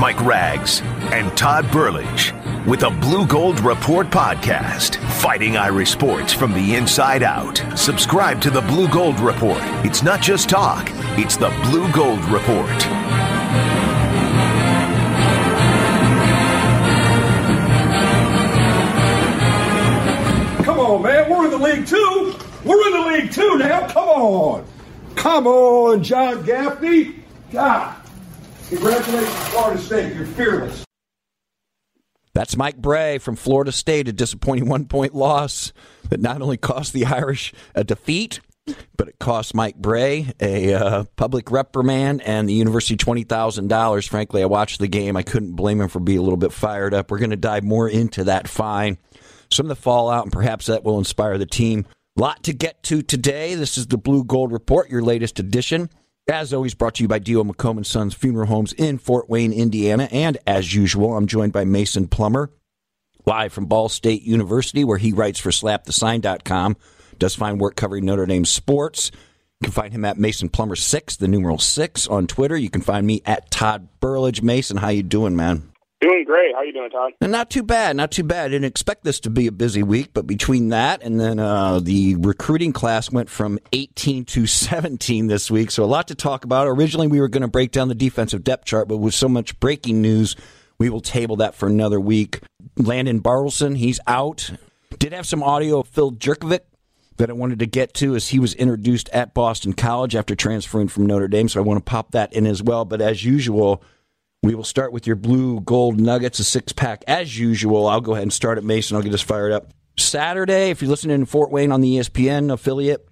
Mike Rags and Todd Burlage with a Blue Gold Report podcast, fighting Irish sports from the inside out. Subscribe to the Blue Gold Report. It's not just talk, it's the Blue Gold Report. Come on, man. We're in the league too. We're in the league too now. Come on. Come on, John Gaffney. God. Congratulations, Florida State. You're fearless. That's Mike Brey from Florida State, a disappointing one point loss that not only cost the Irish a defeat, but it cost Mike Brey a uh, public reprimand and the university $20,000. Frankly, I watched the game. I couldn't blame him for being a little bit fired up. We're going to dive more into that fine, some of the fallout, and perhaps that will inspire the team. Lot to get to today. This is the Blue Gold Report, your latest edition. As always, brought to you by D.O. McComb and Sons Funeral Homes in Fort Wayne, Indiana. And as usual, I'm joined by Mason Plummer, live from Ball State University, where he writes for slapthesign.com, does fine work covering Notre Dame sports. You can find him at Mason Plummer 6, the numeral 6 on Twitter. You can find me at Todd Burlage. Mason, how you doing, man? Doing great. How you doing, Todd? And not too bad, not too bad. I didn't expect this to be a busy week, but between that and then uh, the recruiting class went from 18 to 17 this week, so a lot to talk about. Originally, we were going to break down the defensive depth chart, but with so much breaking news, we will table that for another week. Landon Bartleson, he's out. Did have some audio of Phil Jurkovec that I wanted to get to as he was introduced at Boston College after transferring from Notre Dame, so I want to pop that in as well. But as usual, we will start with your blue gold nuggets, a six pack. As usual, I'll go ahead and start at Mason. I'll get us fired up. Saturday, if you're listening in Fort Wayne on the ESPN affiliate,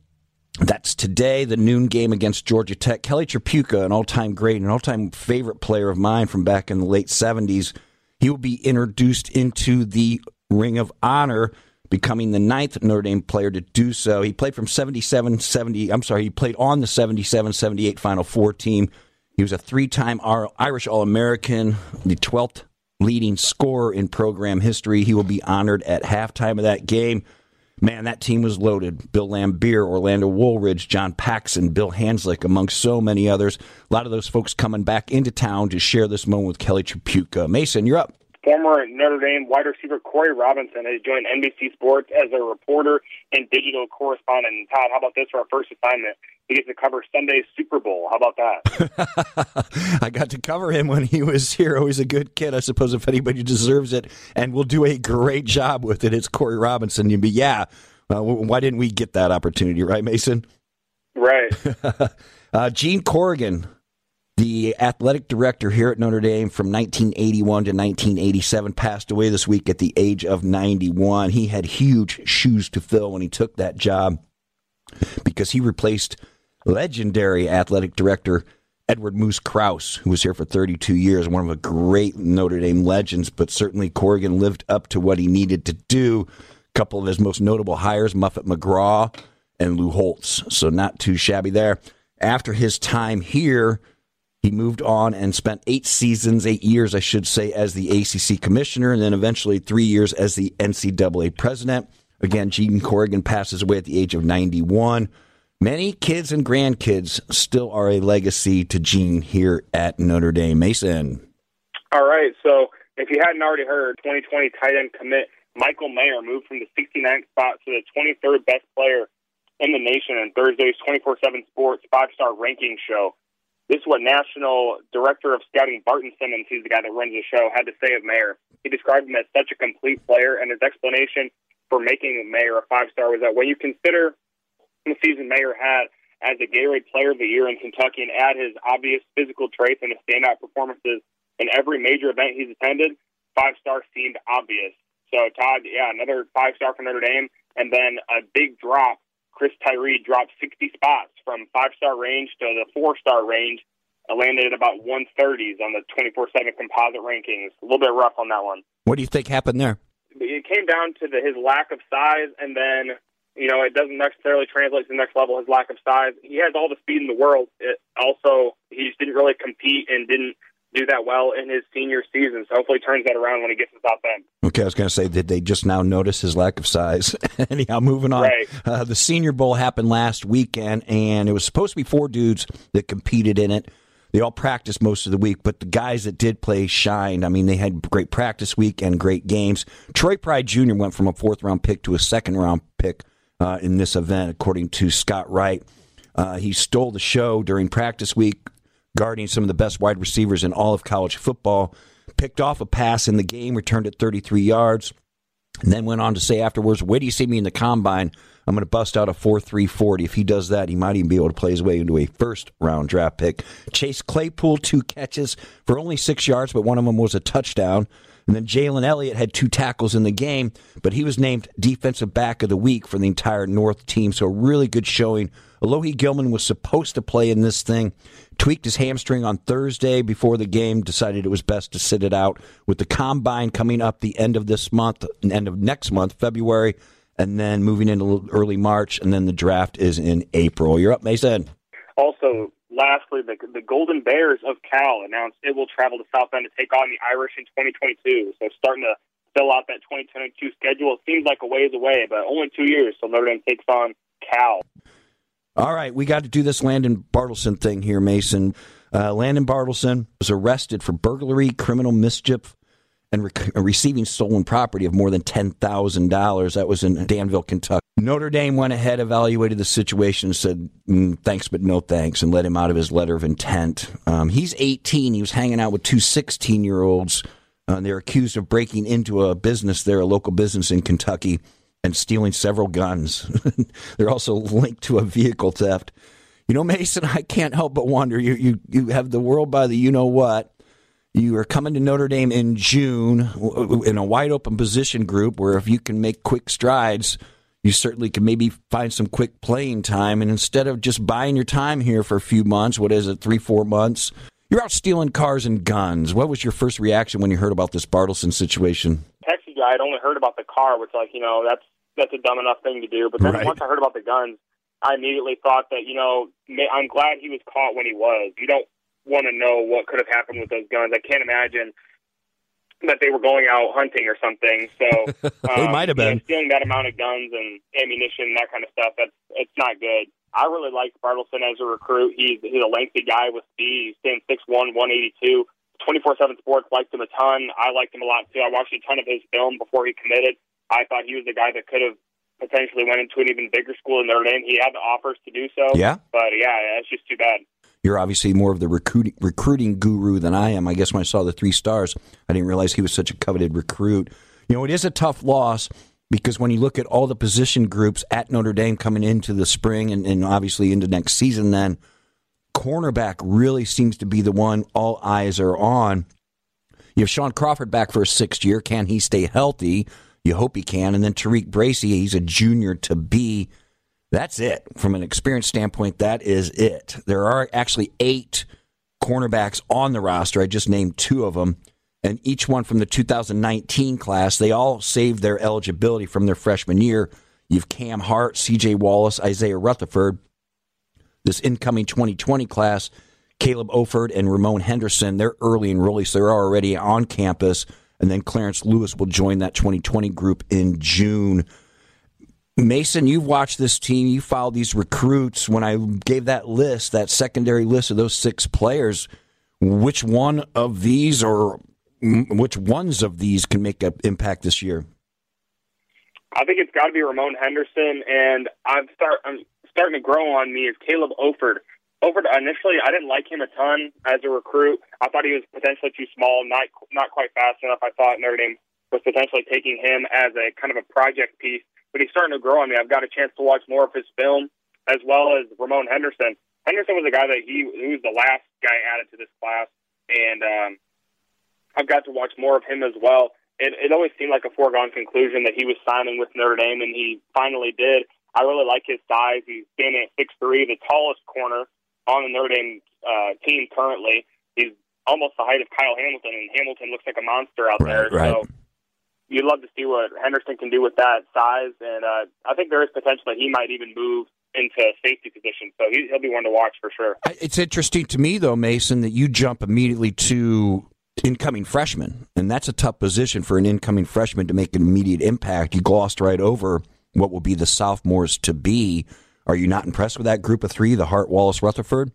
that's today, the noon game against Georgia Tech. Kelly Tripucka, an all time great, an all time favorite player of mine from back in the late 70s, he will be introduced into the Ring of Honor, becoming the ninth Notre Dame player to do so. He played from 77 70, I'm sorry, he played on the 77 78 Final Four team. He was a three time Irish All American, the 12th leading scorer in program history. He will be honored at halftime of that game. Man, that team was loaded. Bill Laimbeer, Orlando Woolridge, John Paxson, Bill Hanzlik, among so many others. A lot of those folks coming back into town to share this moment with Kelly Tripucka. Mason, you're up. Former Notre Dame wide receiver Corey Robinson has joined NBC Sports as a reporter and digital correspondent. And Todd, how about this for our first assignment? He gets to cover Sunday's Super Bowl. How about that? I got to cover him when he was here. Always a good kid, I suppose, if anybody deserves it, and will do a great job with it. It's Corey Robinson. You'd be, yeah, uh, why didn't we get that opportunity, right, Mason? Right. uh, Gene Corrigan, the athletic director here at Notre Dame from 1981 to 1987, passed away this week at the age of 91. He had huge shoes to fill when he took that job because he replaced legendary athletic director Edward Moose Krause, who was here for 32 years, one of the great Notre Dame legends, but certainly Corrigan lived up to what he needed to do. A couple of his most notable hires, Muffet McGraw and Lou Holtz, so not too shabby there. After his time here, he moved on and spent eight seasons, eight years, I should say, as the ACC commissioner, and then eventually three years as the NCAA president. Again, Gene Corrigan passes away at the age of 91. Many kids and grandkids still are a legacy to Gene here at Notre Dame. Mason. All right. So if you hadn't already heard, 2020 tight end commit Michael Mayer moved from the 69th spot to the 23rd best player in the nation in Thursday's 24 7 Sports five star ranking show. This is what National Director of Scouting Barton Simmons, he's the guy that runs the show, had to say of Mayer. He described him as such a complete player, and his explanation for making Mayer a five star was that when you consider the season Mayer had as a Gatorade Player of the Year in Kentucky and add his obvious physical traits and his standout performances in every major event he's attended, five star seemed obvious. So Todd, yeah, another five star for Notre Dame, and then a big drop. Chris Tyree dropped 60 spots from five star range to the four star range. landed at about 130s on the 24 7 composite rankings. A little bit rough on that one. What do you think happened there? it came down to the, his lack of size, and then you know it doesn't necessarily translate to the next level. His lack of size. He has all the speed in the world. It also, he just didn't really compete and didn't do that well in his senior season. So hopefully, he turns that around when he gets to South Bend. Okay, I was going to say, did they just now notice his lack of size? Anyhow, moving on. Right. Uh, the Senior Bowl happened last weekend, and it was supposed to be four dudes that competed in it. They all practiced most of the week, but the guys that did play shined. I mean, they had great practice week and great games. Troy Pride Jr. went from a fourth round pick to a second round pick uh, in this event, according to Scott Wright. Uh, he stole the show during practice week, guarding some of the best wide receivers in all of college football. Picked off a pass in the game, returned it 33 yards, and then went on to say afterwards, Where do you see me in the combine? I'm going to bust out a 4 3 40. If he does that, he might even be able to play his way into a first round draft pick. Chase Claypool, two catches for only six yards, but one of them was a touchdown. And then Jalen Elliott had two tackles in the game, but he was named defensive back of the week for the entire North team. So, a really good showing. Alohi Gilman was supposed to play in this thing, tweaked his hamstring on Thursday before the game, decided it was best to sit it out. With the combine coming up the end of this month, end of next month, February, and then moving into early March, and then the draft is in April. You're up, Mason. Also, lastly, the, the Golden Bears of Cal announced it will travel to South Bend to take on the Irish in 2022. So starting to fill out that 2022 schedule. It seems like a ways away, but only two years. So Notre Dame takes on Cal. All right, we got to do this Landon Bartleson thing here, Mason. Uh, Landon Bartleson was arrested for burglary, criminal mischief, and rec- receiving stolen property of more than $10,000. That was in Danville, Kentucky. Notre Dame went ahead, evaluated the situation, said mm, thanks, but no thanks, and let him out of his letter of intent. Um, he's 18. He was hanging out with two 16 year olds. Uh, they're accused of breaking into a business there, a local business in Kentucky, and stealing several guns. they're also linked to a vehicle theft. You know, Mason, I can't help but wonder. You you you have the world by the you know what you are coming to Notre Dame in June in a wide open position group where if you can make quick strides, you certainly can maybe find some quick playing time. And instead of just buying your time here for a few months, what is it, three, four months, you're out stealing cars and guns. What was your first reaction when you heard about this Bartleson situation? Texas guy, I'd only heard about the car, which, like, you know, that's that's a dumb enough thing to do. But then right. once I heard about the guns, I immediately thought that, you know, I'm glad he was caught when he was. You don't want to know what could have happened with those guns. I can't imagine that they were going out hunting or something. So um, they might have been you know, stealing that amount of guns and ammunition, that kind of stuff. That's it's not good. I really like Bartleson as a recruit. He's he's a lengthy guy with speed. He's standing six one, one eighty two. Twenty four seven Sports liked him a ton. I liked him a lot too. I watched a ton of his film before he committed. I thought he was the guy that could have potentially went into an even bigger school in Notre Dame. He had the offers to do so. Yeah. But yeah, it's just too bad. You're obviously more of the recruiting recruiting guru than I am. I guess when I saw the three stars, I didn't realize he was such a coveted recruit. You know, it is a tough loss because when you look at all the position groups at Notre Dame coming into the spring and, and obviously into next season, then cornerback really seems to be the one all eyes are on. You have Shaun Crawford back for a sixth year. Can he stay healthy? You hope he can. And then TaRiq Bracy, he's a junior to be. That's it. From an experience standpoint, that is it. There are actually eight cornerbacks on the roster. I just named two of them. And each one from the 2019 class, they all saved their eligibility from their freshman year. You've Cam Hart, CJ Wallace, Isaiah Rutherford. This incoming 2020 class, Caleb Offord and Ramon Henderson, they're early enrollees, so they're already on campus. And then Clarence Lewis will join that 2020 group in June. Mason, you've watched this team. You followed these recruits. When I gave that list, that secondary list of those six players, which one of these or which ones of these can make an impact this year? I think it's got to be Ramon Henderson, and I'm start I'm starting to grow on me is Caleb Offord. Offord initially, I didn't like him a ton as a recruit. I thought he was potentially too small, not not quite fast enough. I thought Notre Dame was potentially taking him as a kind of a project piece but he's starting to grow on me. I've got a chance to watch more of his film as well as Ramon Henderson. Henderson was a guy that he, he was the last guy added to this class, and um, I've got to watch more of him as well. It, it always seemed like a foregone conclusion that he was signing with Notre Dame, and he finally did. I really like his size. He's standing at six three, the tallest corner on the Notre Dame uh, team currently. He's almost the height of Kyle Hamilton, and Hamilton looks like a monster out right, there. Right. So you'd love to see what Henderson can do with that size, and uh, I think there is potential that he might even move into safety position. So he, will be one to watch for sure. It's interesting to me, though, Mason, that you jump immediately to incoming freshman, and that's a tough position for an incoming freshman to make an immediate impact. You glossed right over what will be the sophomores to be. Are you not impressed with that group of three, the Hart, Wallace, Rutherford?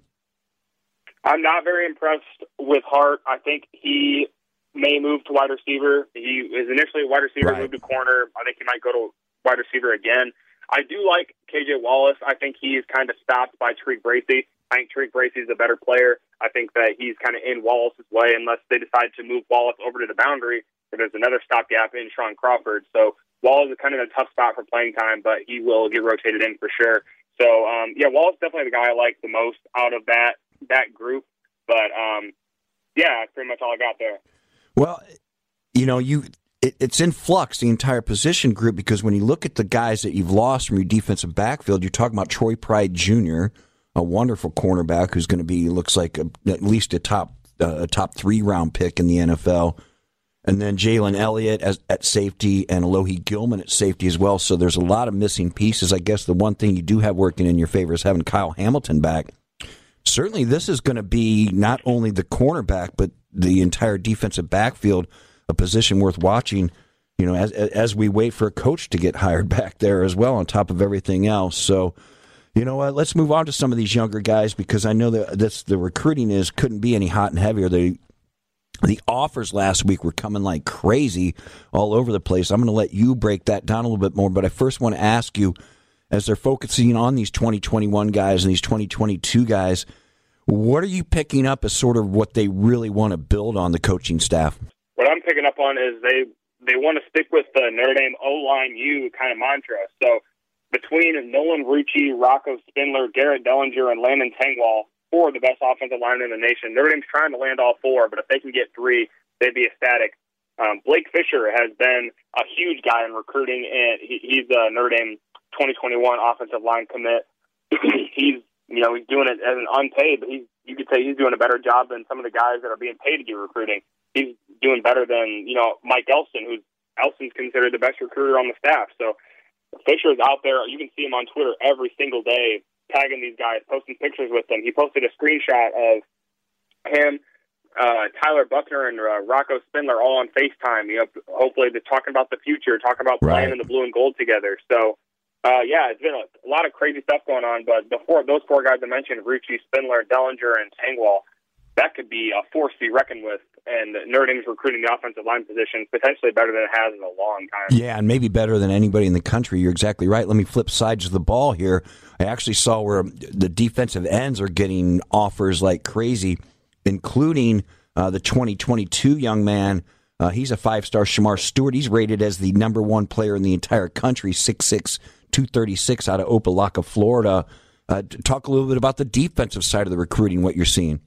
I'm not very impressed with Hart. I think he may move to wide receiver. He is initially a wide receiver, right. moved to corner. I think he might go to wide receiver again. I do like KJ Wallace. I think he's kind of stopped by TaRiq Bracy. I think TaRiq is a better player. I think that he's kind of in Wallace's way unless they decide to move Wallace over to the boundary. Or there's another stopgap in Shaun Crawford. So Wallace is kind of in a tough spot for playing time, but he will get rotated in for sure. So um, yeah, Wallace definitely the guy I like the most out of that that group. But um, yeah, that's pretty much all I got there. Well, you know, you it, it's in flux the entire position group because when you look at the guys that you've lost from your defensive backfield, you're talking about Troy Pride Jr., a wonderful cornerback who's going to be looks like a, at least a top uh, a top three round pick in the NFL. And then Jalen Elliott as, at safety and Alohi Gilman at safety as well. So there's a lot of missing pieces. I guess the one thing you do have working in your favor is having Kyle Hamilton back. Certainly, this is going to be not only the cornerback, but the entire defensive backfield, a position worth watching. You know, as as we wait for a coach to get hired back there as well, on top of everything else. So, you know what? Let's move on to some of these younger guys because I know that this the recruiting is couldn't be any hot and heavier. The the offers last week were coming like crazy all over the place. I'm going to let you break that down a little bit more, but I first want to ask you, as they're focusing on these 2021 guys and these 2022 guys what are you picking up as sort of what they really want to build on the coaching staff? What I'm picking up on is they they want to stick with the Notre Dame O line U kind of mantra. So between Nolan Rucci, Rocco Spindler, Garrett Dellinger, and Landon Tengwall, four of the best offensive linemen in the nation. Notre Dame's trying to land all four, but if they can get three, they'd be ecstatic. Um, Blake Fisher has been a huge guy in recruiting, and he, he's a Notre Dame 2021 offensive line commit. he's you know, he's doing it as an unpaid, but he's you could say he's doing a better job than some of the guys that are being paid to do recruiting. He's doing better than you know Mike Elston, who's Elston's considered the best recruiter on the staff. So Fisher's out there. You can see him on Twitter every single day, tagging these guys, posting pictures with them. He posted a screenshot of him, uh, Tyler Buchner, and uh, Rocco Spindler all on FaceTime. You know, hopefully they're talking about the future, talking about playing right. in the blue and gold together. So uh, yeah, it's been a, a, lot of crazy stuff going on, but four, those four guys I mentioned, Rucci, Spindler, Dellinger, and Tengwall, that could be a force to be reckoned with. And Notre Dame's recruiting the offensive line position potentially better than it has in a long time. Yeah, and maybe better than anybody in the country. You're exactly right. Let me flip sides of the ball here. I actually saw where the defensive ends are getting offers like crazy, including uh, the 2022 young man. Uh, he's a five star Shemar Stewart. He's rated as the number one player in the entire country, six six 236 out of Opa-locka, Florida. Uh, talk a little bit about the defensive side of the recruiting, what you're seeing.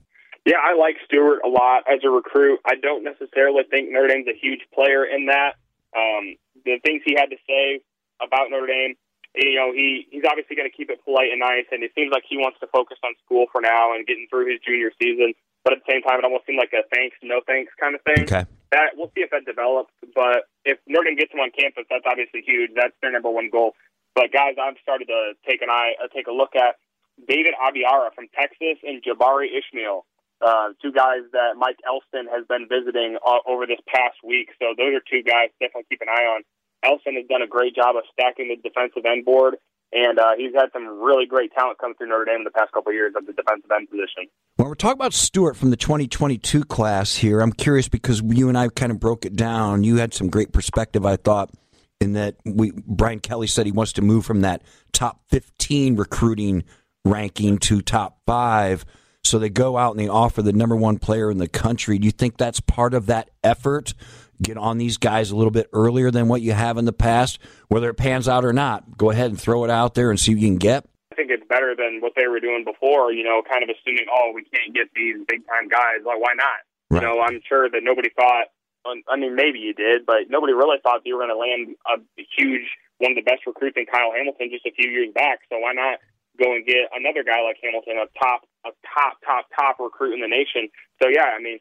Yeah, I like Stewart a lot as a recruit. I don't necessarily think Notre Dame's a huge player in that. Um, the things he had to say about Notre Dame, you know, he he's obviously going to keep it polite and nice, and it seems like he wants to focus on school for now and getting through his junior season. But at the same time, it almost seemed like a thanks, no thanks kind of thing. Okay. That we'll see if that develops. But if Notre Dame gets him on campus, that's obviously huge. That's their number one goal. But guys, I've started to take an eye, uh, take a look at David Abiara from Texas and Jabari Ishmael, uh, two guys that Mike Elston has been visiting uh, over this past week. So those are two guys definitely keep an eye on. Elston has done a great job of stacking the defensive end board, and uh, he's had some really great talent come through Notre Dame in the past couple of years at the defensive end position. When we're talking about Stewart from the 2022 class here, I'm curious because you and I kind of broke it down. You had some great perspective, I thought in that we Brian Kelly said he wants to move from that top 15 recruiting ranking to top 5 so they go out and they offer the number 1 player in the country do you think that's part of that effort get on these guys a little bit earlier than what you have in the past whether it pans out or not go ahead and throw it out there and see what you can get I think it's better than what they were doing before, you know, kind of assuming, oh, we can't get these big time guys. Like, why not? Right. You know, I'm sure that nobody thought I mean, maybe you did, but nobody really thought you were going to land a huge, one of the best recruits in Kyle Hamilton just a few years back. So why not go and get another guy like Hamilton, a top, a top, top, top recruit in the nation? So yeah, I mean,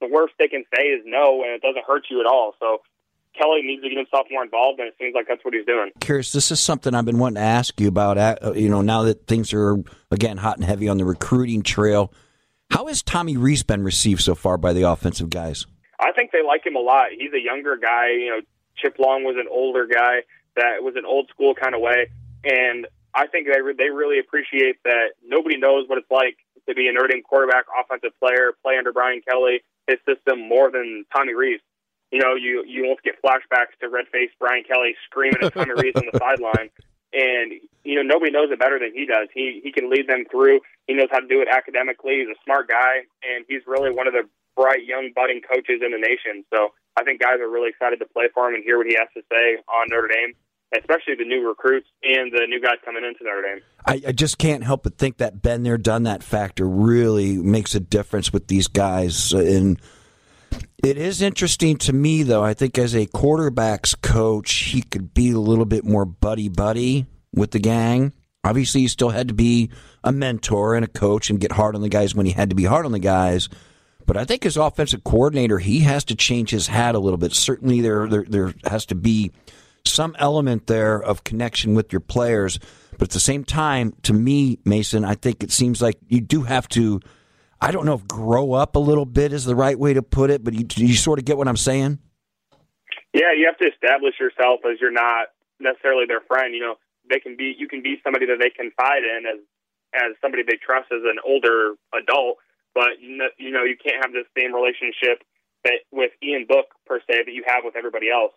the worst they can say is no, and it doesn't hurt you at all. So Kelly needs to get himself more involved, and it seems like that's what he's doing. Curious, this is something I've been wanting to ask you about. Uh, you know, now that things are again hot and heavy on the recruiting trail, how has Tommy Rees been received so far by the offensive guys? I think they like him a lot. He's a younger guy. You know, Chip Long was an older guy that was an old school kind of way, and I think they re- they really appreciate that. Nobody knows what it's like to be a Notre Dame quarterback, offensive player, play under Brian Kelly, his system more than Tommy Rees. You know, you you won't get flashbacks to red faced Brian Kelly screaming at Tommy Rees on the sideline. And you know, nobody knows it better than he does. He he can lead them through. He knows how to do it academically. He's a smart guy, and he's really one of the bright young budding coaches in the nation. So I think guys are really excited to play for him and hear what he has to say on Notre Dame especially the new recruits and the new guys coming into Notre Dame. I, I, just can't help but think that been there, done that factor really makes a difference with these guys. And it is interesting to me, though. I think as a quarterbacks coach, he could be a little bit more buddy buddy with the gang. Obviously, he still had to be a mentor and a coach and get hard on the guys when he had to be hard on the guys. But I think as offensive coordinator, he has to change his hat a little bit. Certainly, there there, there has to be some element there of connection with your players. But at the same time, to me, Mason, I think it seems like you do have to. I don't know if grow up a little bit is the right way to put it, but you, you sort of get what I'm saying. Yeah, you have to establish yourself as you're not necessarily their friend. You know, they can be you can be somebody that they confide in as as somebody they trust as an older adult, but you know, you know you can't have the same relationship that with Ian Book per se that you have with everybody else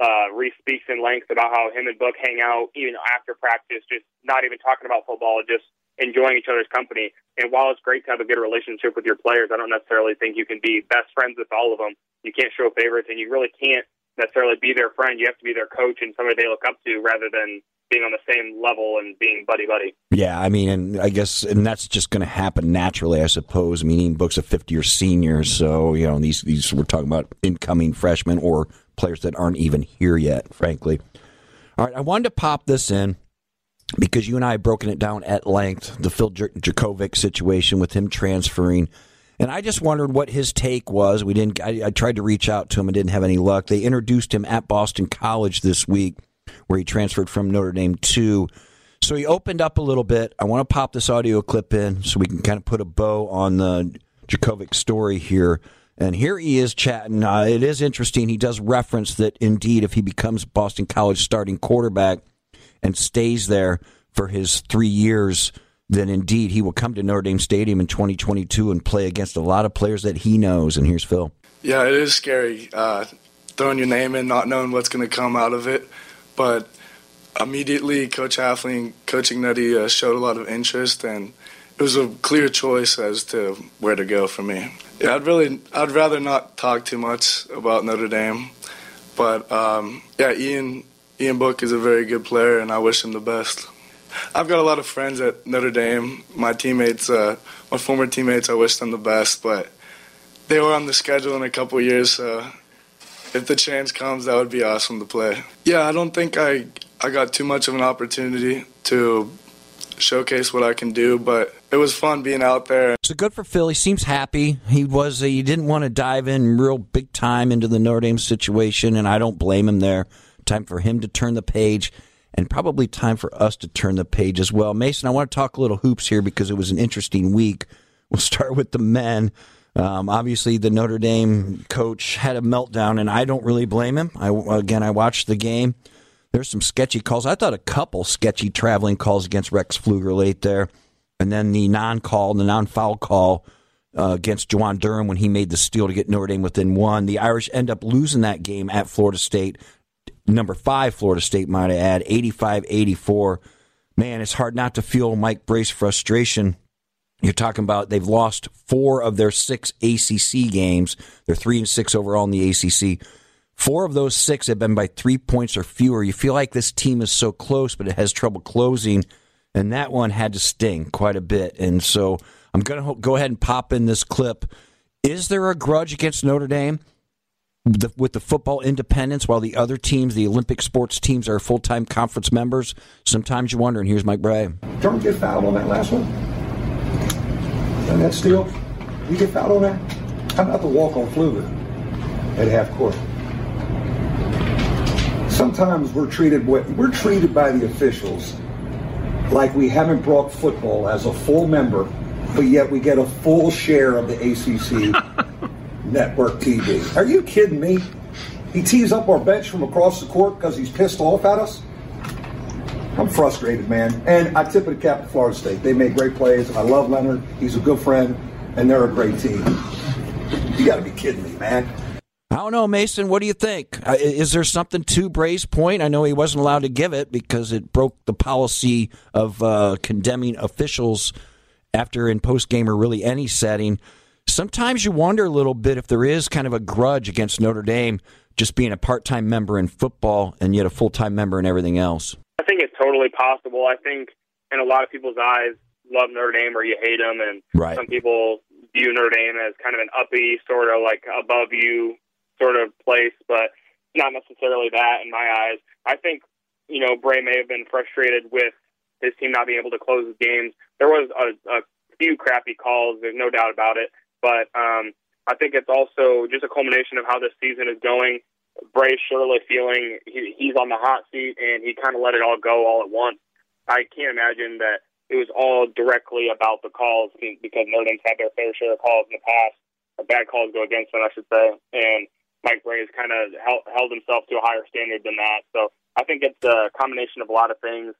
uh, Rees speaks in length about how him and Book hang out even after practice, just not even talking about football, just enjoying each other's company. And while it's great to have a good relationship with your players, I don't necessarily think you can be best friends with all of them. You can't show favorites, and you really can't necessarily be their friend. You have to be their coach and somebody they look up to rather than being on the same level and being buddy buddy. Yeah, I mean, and I guess, and that's just going to happen naturally, I suppose. I mean, Book's a fifty-year senior, so you know these these we're talking about incoming freshmen or players that aren't even here yet, frankly. All right, I wanted to pop this in because you and I have broken it down at length the Phil Jurkovec situation with him transferring. And I just wondered what his take was. We didn't. I, I, tried to reach out to him and didn't have any luck. They introduced him at Boston College this week, where he transferred from Notre Dame to. So he opened up a little bit. I want to pop this audio clip in so we can kind of put a bow on the Jurkovec story here. And here he is chatting. Uh, it is interesting. He does reference that indeed, if he becomes Boston College starting quarterback and stays there for his three years, then indeed he will come to Notre Dame Stadium in 2022 and play against a lot of players that he knows. And here's Phil. Yeah, it is scary uh, throwing your name in, not knowing what's going to come out of it. But immediately, Coach Hafley, coaching Nutty uh, showed a lot of interest, and it was a clear choice as to where to go for me. Yeah, I'd really, I'd rather not talk too much about Notre Dame, but um, yeah, Ian, Ian Book is a very good player, and I wish him the best. I've got a lot of friends at Notre Dame. My teammates, uh, my former teammates, I wish them the best, but they were on the schedule in a couple years, so if the chance comes, that would be awesome to play. Yeah, I don't think I I got too much of an opportunity to showcase what I can do, but it was fun being out there. So good for Phil. He seems happy. He was. He didn't want to dive in real big time into the Notre Dame situation, and I don't blame him there. Time for him to turn the page, and probably time for us to turn the page as well. Mason, I want to talk a little hoops here because it was an interesting week. We'll start with the men. Um, obviously, the Notre Dame coach had a meltdown, and I don't really blame him. I again, I watched the game. There's some sketchy calls. I thought a couple sketchy traveling calls against Rex Pflueger late there and then the non-call, the non-foul call uh, against Juwan Durham when he made the steal to get Notre Dame within one. The Irish end up losing that game at Florida State, number five Florida State, might I add, 85-84. Man, it's hard not to feel Mike Brey's frustration. You're talking about they've lost four of their six ACC games. They're three and six overall in the ACC. Four of those six have been by three points or fewer. You feel like this team is so close, but it has trouble closing and that one had to sting quite a bit. And so I'm going to go ahead and pop in this clip. Is there a grudge against Notre Dame with the football independence while the other teams, the Olympic sports teams, are full time conference members? Sometimes you wonder, and here's Mike Brey. Don't get fouled on that last one. And that steal, you get fouled on that? How about the walk on Pflueger at half court? Sometimes we're treated we're treated by the officials like we haven't brought football as a full member, but yet we get a full share of the ACC network TV. Are you kidding me? He tees up our bench from across the court because he's pissed off at us? I'm frustrated, man. And I tip of the cap to Florida State. They made great plays. I love Leonard. He's a good friend, and they're a great team. You got to be kidding me, man. I don't know, Mason. What do you think? Is there something to Brey's point? I know he wasn't allowed to give it because it broke the policy of uh, condemning officials after in post game or really any setting. Sometimes you wonder a little bit if there is kind of a grudge against Notre Dame just being a part time member in football and yet a full time member in everything else. I think it's totally possible. I think in a lot of people's eyes, love Notre Dame or you hate them, and right. some people view Notre Dame as kind of an uppy, sort of like above you sort of place, but not necessarily that in my eyes. I think, you know, Brey may have been frustrated with his team not being able to close games. There was a, a few crappy calls, there's no doubt about it, but um, I think it's also just a culmination of how this season is going. Brey's surely feeling he, he's on the hot seat, and he kind of let it all go all at once. I can't imagine that it was all directly about the calls because Notre Dame's had their fair share of calls in the past, bad calls go against them, I should say, and Mike Brey has kind of held, held himself to a higher standard than that. So I think it's a combination of a lot of things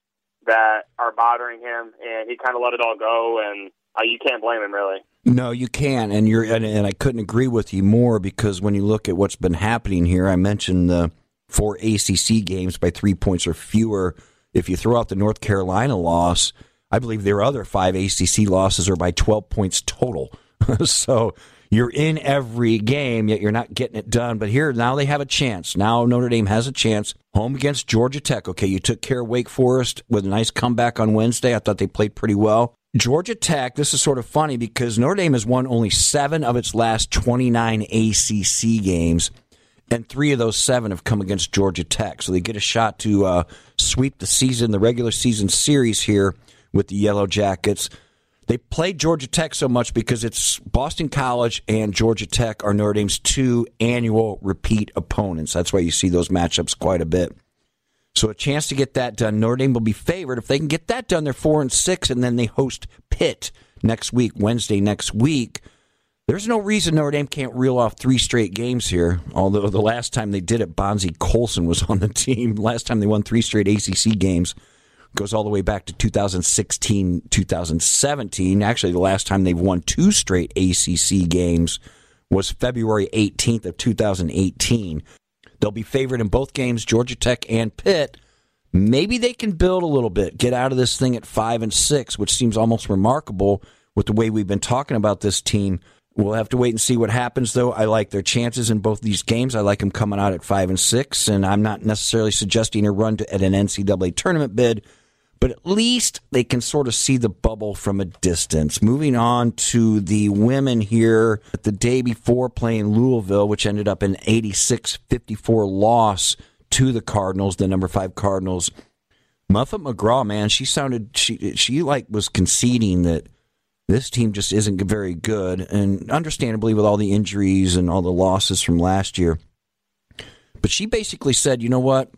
that are bothering him, and he kind of let it all go, and uh, you can't blame him really. No, you can't, and you're, and, and I couldn't agree with you more because when you look at what's been happening here, I mentioned the four ACC games by three points or fewer. If you throw out the North Carolina loss, I believe their other five ACC losses are by 12 points total. so you're in every game, yet you're not getting it done. But here, now they have a chance. Now Notre Dame has a chance. Home against Georgia Tech. Okay, you took care of Wake Forest with a nice comeback on Wednesday. I thought they played pretty well. Georgia Tech, this is sort of funny because Notre Dame has won only seven of its last 29 ACC games, and three of those seven have come against Georgia Tech. So they get a shot to uh, sweep the season, the regular season series here with the Yellow Jackets. They played Georgia Tech so much because it's Boston College and Georgia Tech are Notre Dame's two annual repeat opponents. That's why you see those matchups quite a bit. So a chance to get that done. Notre Dame will be favored if they can get that done. They're four and six, and then they host Pitt next week, Wednesday next week. There's no reason Notre Dame can't reel off three straight games here. Although the last time they did it, Bonzi Colson was on the team. Last time they won three straight ACC games goes all the way back to 2016, 2017. Actually, the last time they've won two straight ACC games was February 18th of 2018. They'll be favored in both games, Georgia Tech and Pitt. Maybe they can build a little bit, get out of this thing at five and six, which seems almost remarkable with the way we've been talking about this team. We'll have to wait and see what happens, though. I like their chances in both these games. I like them coming out at five and six, and I'm not necessarily suggesting a run to, at an NCAA tournament bid but at least they can sort of see the bubble from a distance. Moving on to the women here, the day before playing Louisville, which ended up an 86 54 loss to the Cardinals, the number five Cardinals. Muffet McGraw, man, she sounded, she, she like was conceding that this team just isn't very good, and understandably with all the injuries and all the losses from last year. But she basically said, you know what?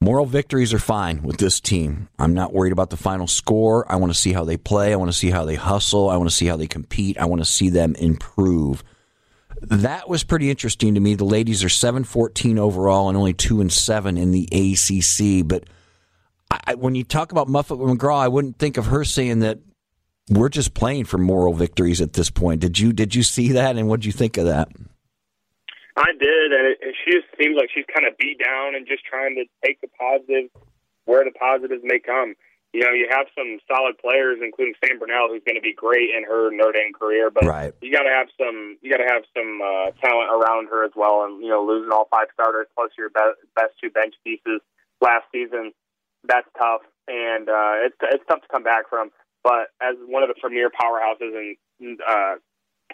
Moral victories are fine with this team. I'm not worried about the final score. I want to see how they play. I want to see how they hustle. I want to see how they compete. I want to see them improve. That was pretty interesting to me. The ladies are 7 14 overall and only 2 and 7 in the ACC. But I, when you talk about Muffet McGraw, I wouldn't think of her saying that we're just playing for moral victories at this point. Did you did you see that and what did you think of that? I did, and it, she just seems like she's kind of beat down and just trying to take the positives where the positives may come. You know, you have some solid players, including Sam Brunelle, who's going to be great in her Notre Dame career. But right. you got to have some, you got to have some uh, talent around her as well. And you know, losing all five starters plus your be- best two bench pieces last season, that's tough, and uh, it's it's tough to come back from. But as one of the premier powerhouses in uh,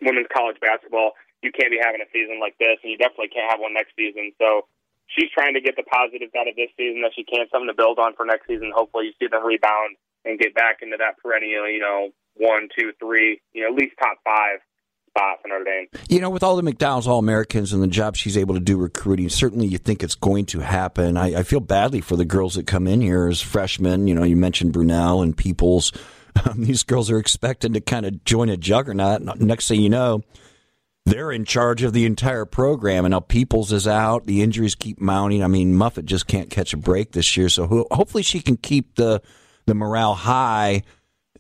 women's college basketball, you can't be having a season like this, and you definitely can't have one next season. So she's trying to get the positives out of this season that she can, something to build on for next season. Hopefully, you see them rebound and get back into that perennial, you know, one, two, three, you know, at least top five spot for Notre Dame. You know, with all the McDonald's All Americans and the job she's able to do recruiting, certainly you think it's going to happen. I, I, feel badly for the girls that come in here as freshmen. You know, you mentioned Brunelle and Peoples. Um, these girls are expected to kind of join a juggernaut. Next thing you know, they're in charge of the entire program. And now Peoples is out. The injuries keep mounting. I mean, Muffet just can't catch a break this year. So ho- hopefully she can keep the the morale high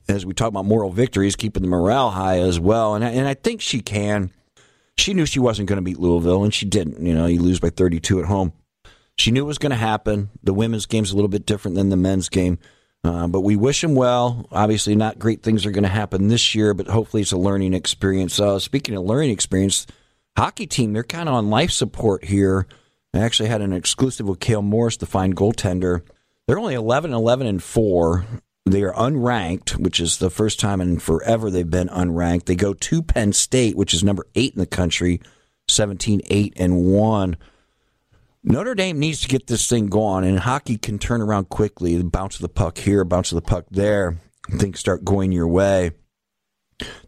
as we talk about moral victories, keeping the morale high as well. And I, and I think she can. She knew she wasn't going to beat Louisville, and she didn't. You know, you lose by 32 at home. She knew it was going to happen. The women's game's a little bit different than the men's game. Uh, but we wish them well. Obviously, not great things are going to happen this year, but hopefully it's a learning experience. Uh, speaking of learning experience, hockey team, they're kind of on life support here. I actually had an exclusive with Cale Morris, the fine goaltender. They're only 11, 11, and 4. They are unranked, which is the first time in forever they've been unranked. They go to Penn State, which is number eight in the country, 17, 8, and 1. Notre Dame needs to get this thing going, and hockey can turn around quickly. Bounce of the puck here, bounce of the puck there. Things start going your way.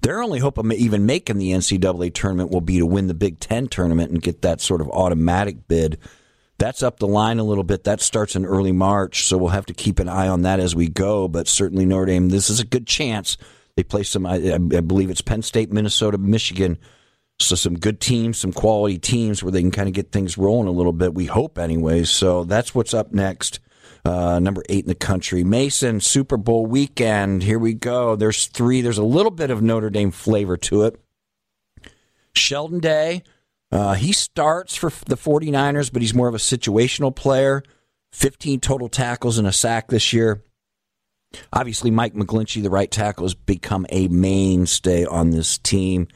Their only hope of even making the NCAA tournament will be to win the Big Ten tournament and get that sort of automatic bid. That's up the line a little bit. That starts in early March, so we'll have to keep an eye on that as we go. But certainly Notre Dame, this is a good chance. They play some, I, I believe it's Penn State, Minnesota, Michigan so some good teams, some quality teams where they can kind of get things rolling a little bit. We hope, anyways. So that's what's up next. Uh, number eight in the country, Mason Super Bowl weekend. Here we go. There's three. There's a little bit of Notre Dame flavor to it. Sheldon Day, uh, he starts for the 49ers, but he's more of a situational player. 15 total tackles and a sack this year. Obviously, Mike McGlinchey, the right tackle, has become a mainstay on this team.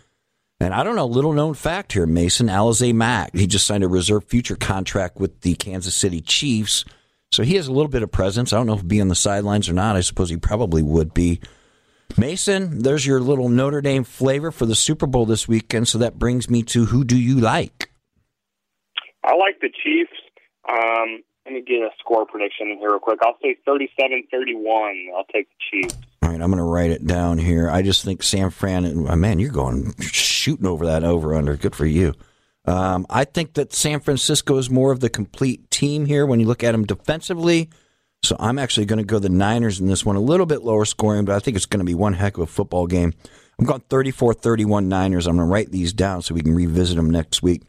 And I don't know, little known fact here, Mason Alize Mack. He just signed a reserve future contract with the Kansas City Chiefs. So he has a little bit of presence. I don't know if he'd be on the sidelines or not. I suppose he probably would be. Mason, there's your little Notre Dame flavor for the Super Bowl this weekend. So that brings me to who do you like? I like the Chiefs. Um, let me get a score prediction in here real quick. I'll say 37 31. I'll take the Chiefs. Right, I'm going to write it down here. I just think San Fran, uh, man, you're going shooting over that over under. Good for you. Um, I think that San Francisco is more of the complete team here when you look at them defensively. So I'm actually going to go the Niners in this one, a little bit lower scoring, but I think it's going to be one heck of a football game. I'm going 34 31 Niners. I'm going to write these down so we can revisit them next week.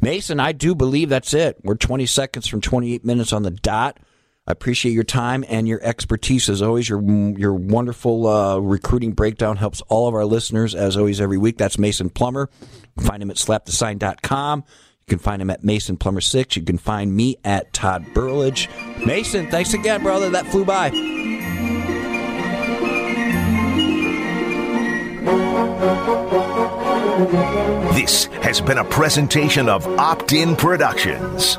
Mason, I do believe that's it. We're 20 seconds from 28 minutes on the dot. I appreciate your time and your expertise as always. Your your wonderful uh, recruiting breakdown helps all of our listeners as always every week. That's Mason Plummer. Find him at slapthesign.com. You can find him at Mason Plummer 6. You can find me at Todd Burlage. Mason, thanks again, brother. That flew by. This has been a presentation of Opt In Productions.